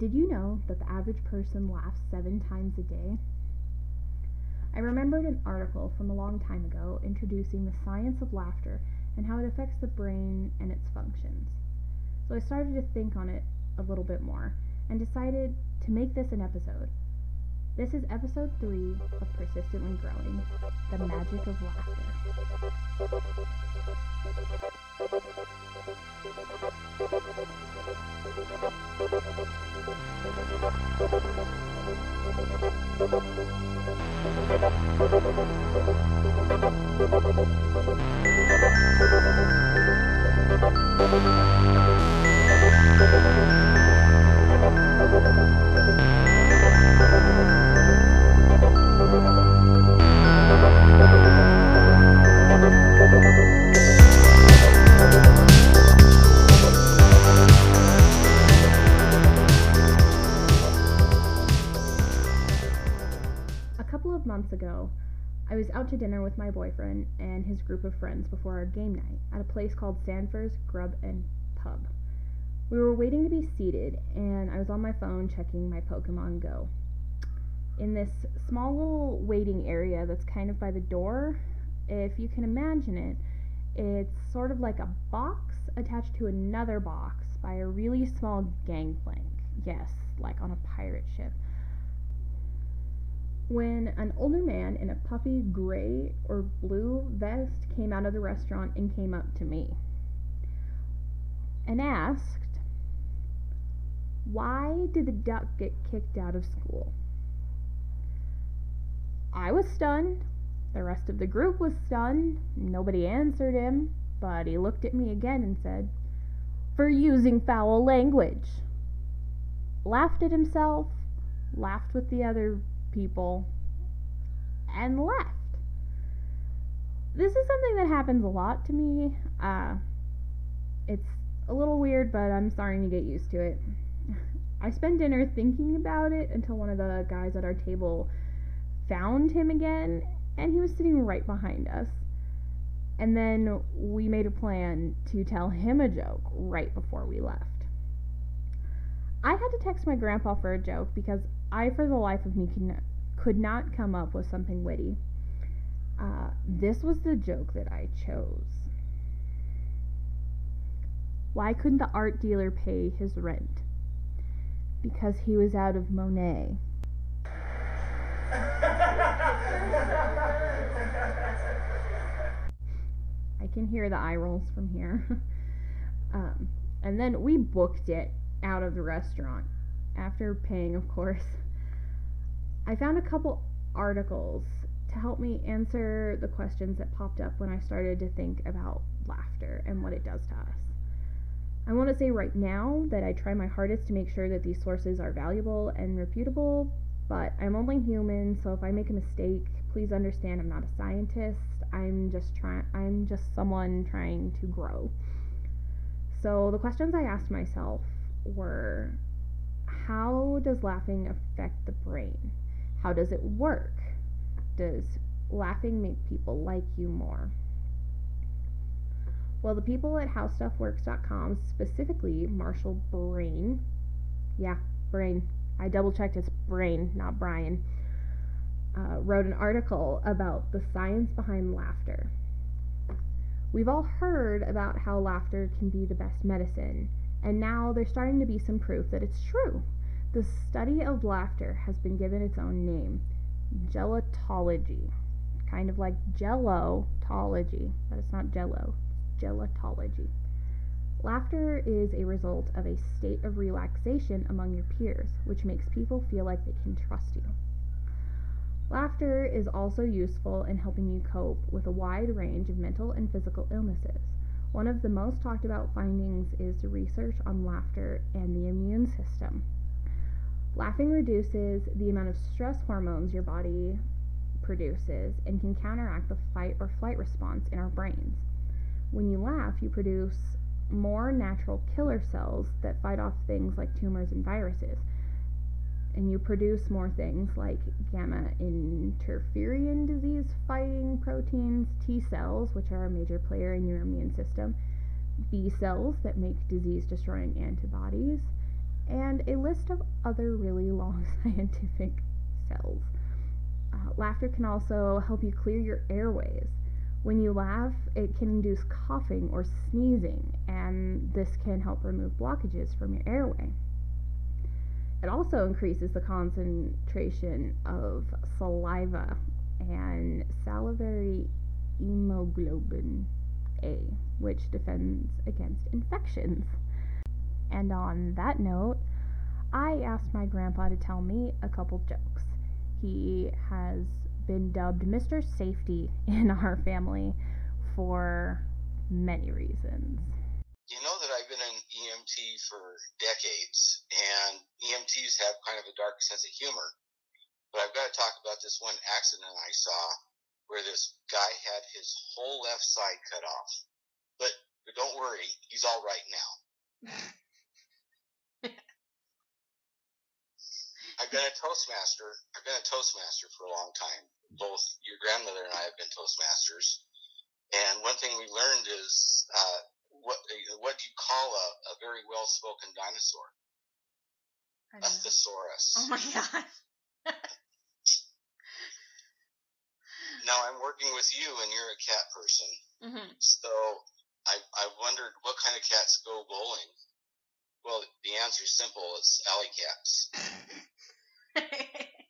Did you know that the average person laughs seven times a day? I remembered an article from a long time ago introducing the science of laughter and how it affects the brain and its functions. So I started to think on it a little bit more and decided to make this an episode. This is episode 3 of Persistently Growing The Magic of Laughter. Months ago, I was out to dinner with my boyfriend and his group of friends before our game night at a place called Sanford's Grub and Pub. We were waiting to be seated, and I was on my phone checking my Pokemon Go. In this small little waiting area that's kind of by the door, if you can imagine it, it's sort of like a box attached to another box by a really small gangplank. Yes, like on a pirate ship when an older man in a puffy gray or blue vest came out of the restaurant and came up to me and asked, Why did the duck get kicked out of school? I was stunned. The rest of the group was stunned. Nobody answered him, but he looked at me again and said, For using foul language. Laughed at himself, laughed with the other people and left. This is something that happens a lot to me. Uh, it's a little weird, but I'm starting to get used to it. I spent dinner thinking about it until one of the guys at our table found him again, and he was sitting right behind us. And then we made a plan to tell him a joke right before we left. I had to text my grandpa for a joke because I, for the life of me, could, not come up with something witty. Uh, this was the joke that I chose. Why couldn't the art dealer pay his rent? Because he was out of Monet. I can hear the eye rolls from here. um, and then we booked it out of the restaurant after paying, of course. I found a couple articles to help me answer the questions that popped up when I started to think about laughter and what it does to us. I want to say right now that I try my hardest to make sure that these sources are valuable and reputable, but I'm only human, so if I make a mistake, please understand I'm not a scientist. I'm just trying I'm just someone trying to grow. So the questions I asked myself were how does laughing affect the brain? How does it work? Does laughing make people like you more? Well, the people at howstuffworks.com, specifically Marshall Brain, yeah, Brain, I double checked it's Brain, not Brian, uh, wrote an article about the science behind laughter. We've all heard about how laughter can be the best medicine, and now there's starting to be some proof that it's true. The study of laughter has been given its own name, gelotology, Kind of like jello-tology, but it's not jello, it's gelotology. Laughter is a result of a state of relaxation among your peers, which makes people feel like they can trust you. Laughter is also useful in helping you cope with a wide range of mental and physical illnesses. One of the most talked about findings is the research on laughter and the immune system. Laughing reduces the amount of stress hormones your body produces and can counteract the fight or flight response in our brains. When you laugh, you produce more natural killer cells that fight off things like tumors and viruses. And you produce more things like gamma interferon disease fighting proteins, T cells, which are a major player in your immune system, B cells that make disease destroying antibodies, and a list of other really long scientific cells. Uh, laughter can also help you clear your airways. When you laugh, it can induce coughing or sneezing, and this can help remove blockages from your airway. It also increases the concentration of saliva and salivary hemoglobin A, which defends against infections. And on that note, I asked my grandpa to tell me a couple jokes. He has been dubbed Mr. Safety in our family for many reasons. You know that I've been an EMT for decades, and EMTs have kind of a dark sense of humor. But I've got to talk about this one accident I saw where this guy had his whole left side cut off. But, don't worry, he's all right now. I've been a Toastmaster. I've been a Toastmaster for a long time. Both your grandmother and I have been Toastmasters. And one thing we learned is uh, what what do you call a, a very well spoken dinosaur? A thesaurus. Oh my god. now I'm working with you, and you're a cat person. hmm So I I wondered what kind of cats go bowling. Well, the answer is simple. It's alley cats.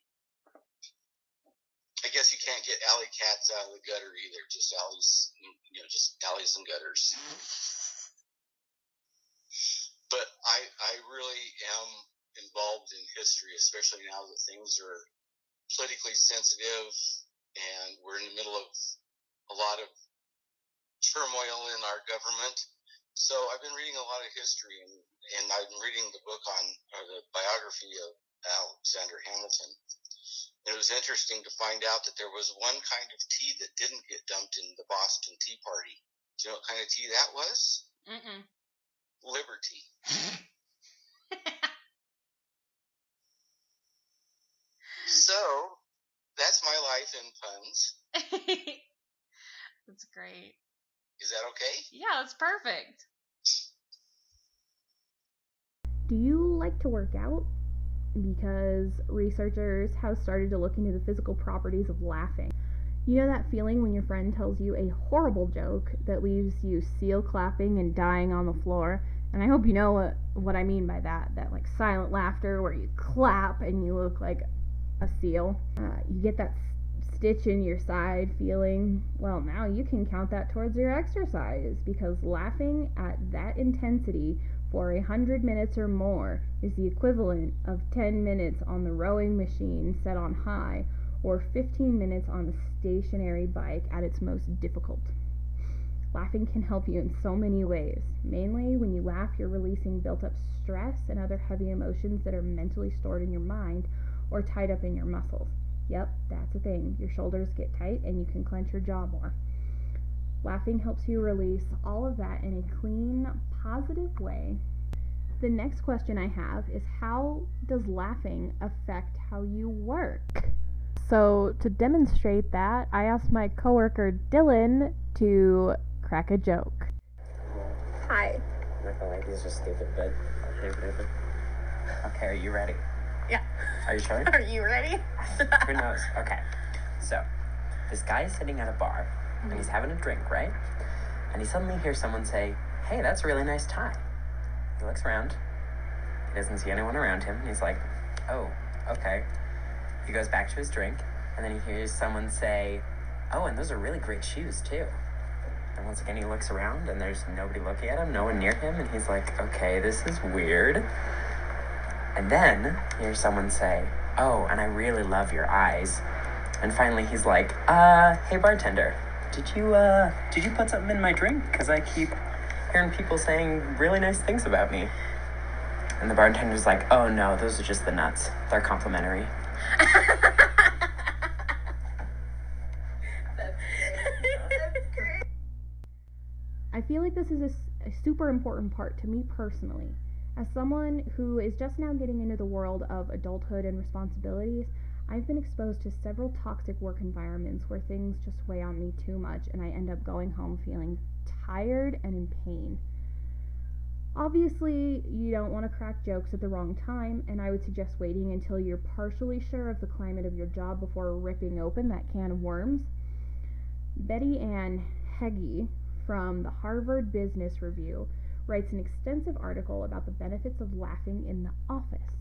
I guess you can't get alley cats out of the gutter either. Just alleys, you know, just alleys and gutters. But I I really am involved in history, especially now that things are politically sensitive and we're in the middle of a lot of turmoil in our government. So I've been reading a lot of history, and, and I've been reading the book on or the biography of Alexander Hamilton. And it was interesting to find out that there was one kind of tea that didn't get dumped in the Boston Tea Party. Do you know what kind of tea that was? Mm-mm. Liberty. So that's my life in puns. That's great. Is that okay? Yeah, that's perfect. Do you like to work out? Because researchers have started to look into the physical properties of laughing. You know that feeling when your friend tells you a horrible joke that leaves you seal clapping and dying on the floor? And I hope you know what, what I mean by that that like silent laughter where you clap and you look like a seal. Uh, you get that stitch in your side feeling. Well, now you can count that towards your exercise because laughing at that intensity for a hundred minutes or more is the equivalent of 10 minutes on the rowing machine set on high or 15 minutes on the stationary bike at its most difficult. Laughing can help you in so many ways. Mainly, when you laugh, you're releasing built up stress and other heavy emotions that are mentally stored in your mind or tied up in your muscles. Yep, that's a thing. Your shoulders get tight and you can clench your jaw more. Laughing helps you release all of that in a clean, positive way. The next question I have is how does laughing affect how you work? So, to demonstrate that, I asked my coworker Dylan to crack a joke. Hi. I'm not gonna lie, these are stupid, but. Okay, are you ready? Yeah. Are you sure? Are you ready? Who knows? Okay. So, this guy is sitting at a bar and he's having a drink, right? And he suddenly hears someone say, Hey, that's a really nice tie. He looks around. He doesn't see anyone around him. He's like, Oh, okay. He goes back to his drink and then he hears someone say, Oh, and those are really great shoes, too. And once again, he looks around and there's nobody looking at him, no one near him, and he's like, Okay, this is weird. And then he hears someone say, Oh, and I really love your eyes. And finally he's like, Uh, hey bartender, did you uh did you put something in my drink? Cause I keep hearing people saying really nice things about me. And the bartender's like, Oh no, those are just the nuts. They're complimentary. I feel like this is a super important part to me personally. As someone who is just now getting into the world of adulthood and responsibilities, I've been exposed to several toxic work environments where things just weigh on me too much and I end up going home feeling tired and in pain. Obviously, you don't want to crack jokes at the wrong time, and I would suggest waiting until you're partially sure of the climate of your job before ripping open that can of worms. Betty Ann Heggie from the Harvard Business Review writes an extensive article about the benefits of laughing in the office.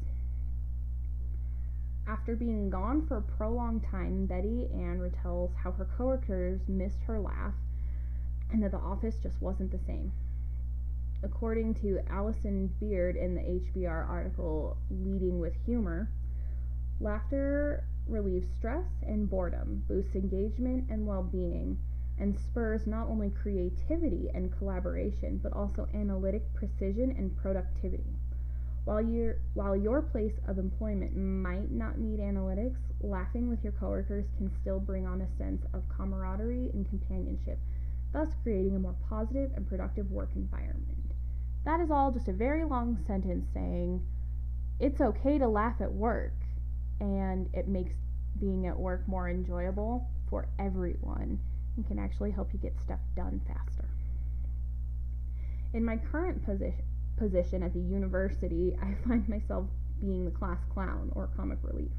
After being gone for a prolonged time, Betty Ann retells how her coworkers missed her laugh and that the office just wasn't the same. According to Alison Beard in the HBR article Leading with Humor, laughter relieves stress and boredom, boosts engagement and well being, and spurs not only creativity and collaboration, but also analytic precision and productivity. While, your while your place of employment might not need analytics, laughing with your coworkers can still bring on a sense of camaraderie and companionship, thus creating a more positive and productive work environment. That is all just a very long sentence saying it's okay to laugh at work and it makes being at work more enjoyable for everyone and can actually help you get stuff done faster. In my current position, position at the university, I find myself being the class clown or comic relief.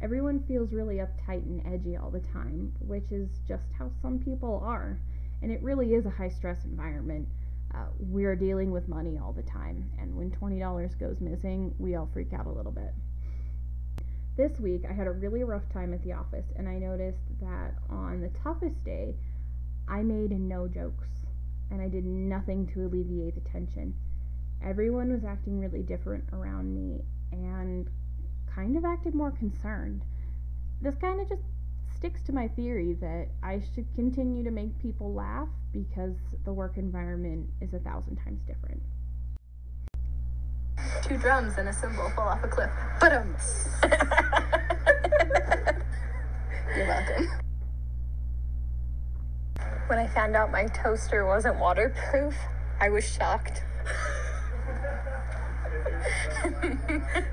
Everyone feels really uptight and edgy all the time, which is just how some people are, and it really is a high stress environment. Uh, we're dealing with money all the time, and when $20 goes missing, we all freak out a little bit. This week, I had a really rough time at the office, and I noticed that on the toughest day, I made no jokes, and I did nothing to alleviate the tension. Everyone was acting really different around me, and kind of acted more concerned. This kind of just sticks to my theory that I should continue to make people laugh because the work environment is a thousand times different. Two drums and a cymbal fall off a cliff. But um. You're welcome. When I found out my toaster wasn't waterproof, I was shocked.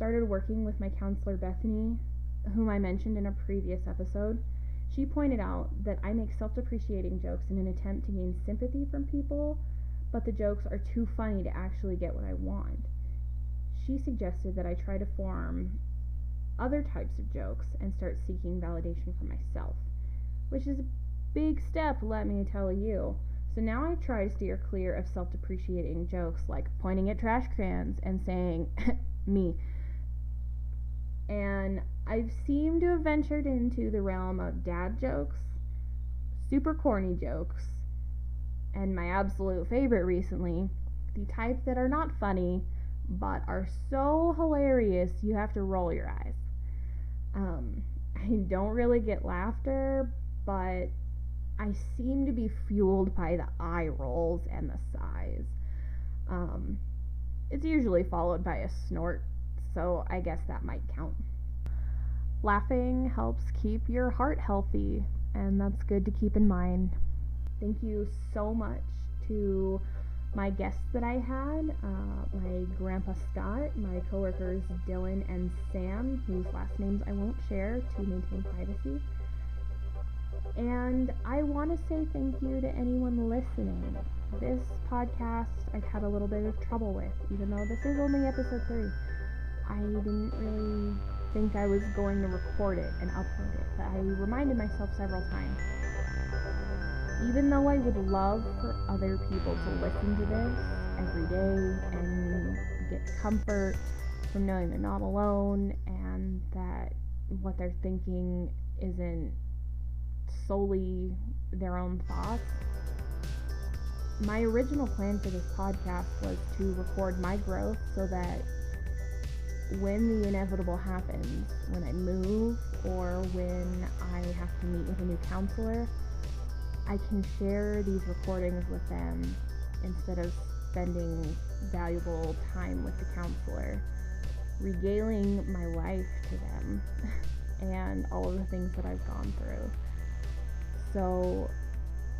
started working with my counselor Bethany, whom I mentioned in a previous episode, she pointed out that I make self depreciating jokes in an attempt to gain sympathy from people, but the jokes are too funny to actually get what I want. She suggested that I try to form other types of jokes and start seeking validation for myself, which is a big step, let me tell you. So now I try to steer clear of self depreciating jokes like pointing at trash cans and saying, me. And I've seemed to have ventured into the realm of dad jokes, super corny jokes, and my absolute favorite recently, the type that are not funny but are so hilarious you have to roll your eyes. Um, I don't really get laughter, but I seem to be fueled by the eye rolls and the sighs. Um, it's usually followed by a snort, so I guess that might count. Laughing helps keep your heart healthy, and that's good to keep in mind. Thank you so much to my guests that I had uh, my grandpa Scott, my coworkers Dylan and Sam, whose last names I won't share to maintain privacy. And I want to say thank you to anyone listening. This podcast I've had a little bit of trouble with, even though this is only episode 3. I didn't really think I was going to record it and upload it, but I reminded myself several times. Even though I would love for other people to listen to this every day and get comfort from knowing they're not alone and that what they're thinking isn't solely their own thoughts. My original plan for this podcast was to record my growth so that when the inevitable happens, when I move or when I have to meet with a new counselor, I can share these recordings with them instead of spending valuable time with the counselor, regaling my life to them and all of the things that I've gone through. So,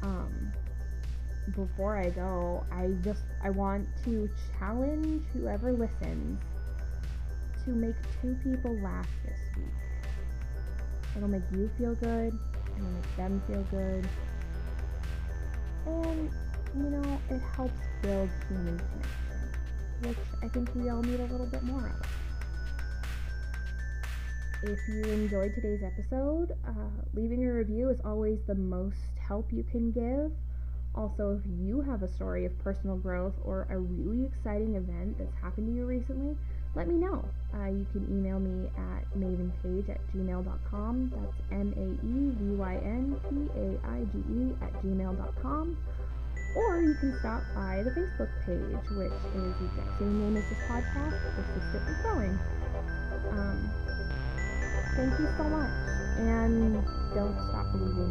um, before I go, I just I want to challenge whoever listens to make two people laugh this week. It'll make you feel good, it'll make them feel good, and you know, it helps build human connection, which I think we all need a little bit more of. If you enjoyed today's episode, uh, leaving a review is always the most help you can give. Also, if you have a story of personal growth or a really exciting event that's happened to you recently, let me know. Uh, you can email me at maevynpaige at gmail.com. That's M A E V Y N P A I G E at gmail.com. Or you can stop by the Facebook page, which is the exact same name as this podcast, Persistently Growing. Um, thank you so much, and don't stop believing.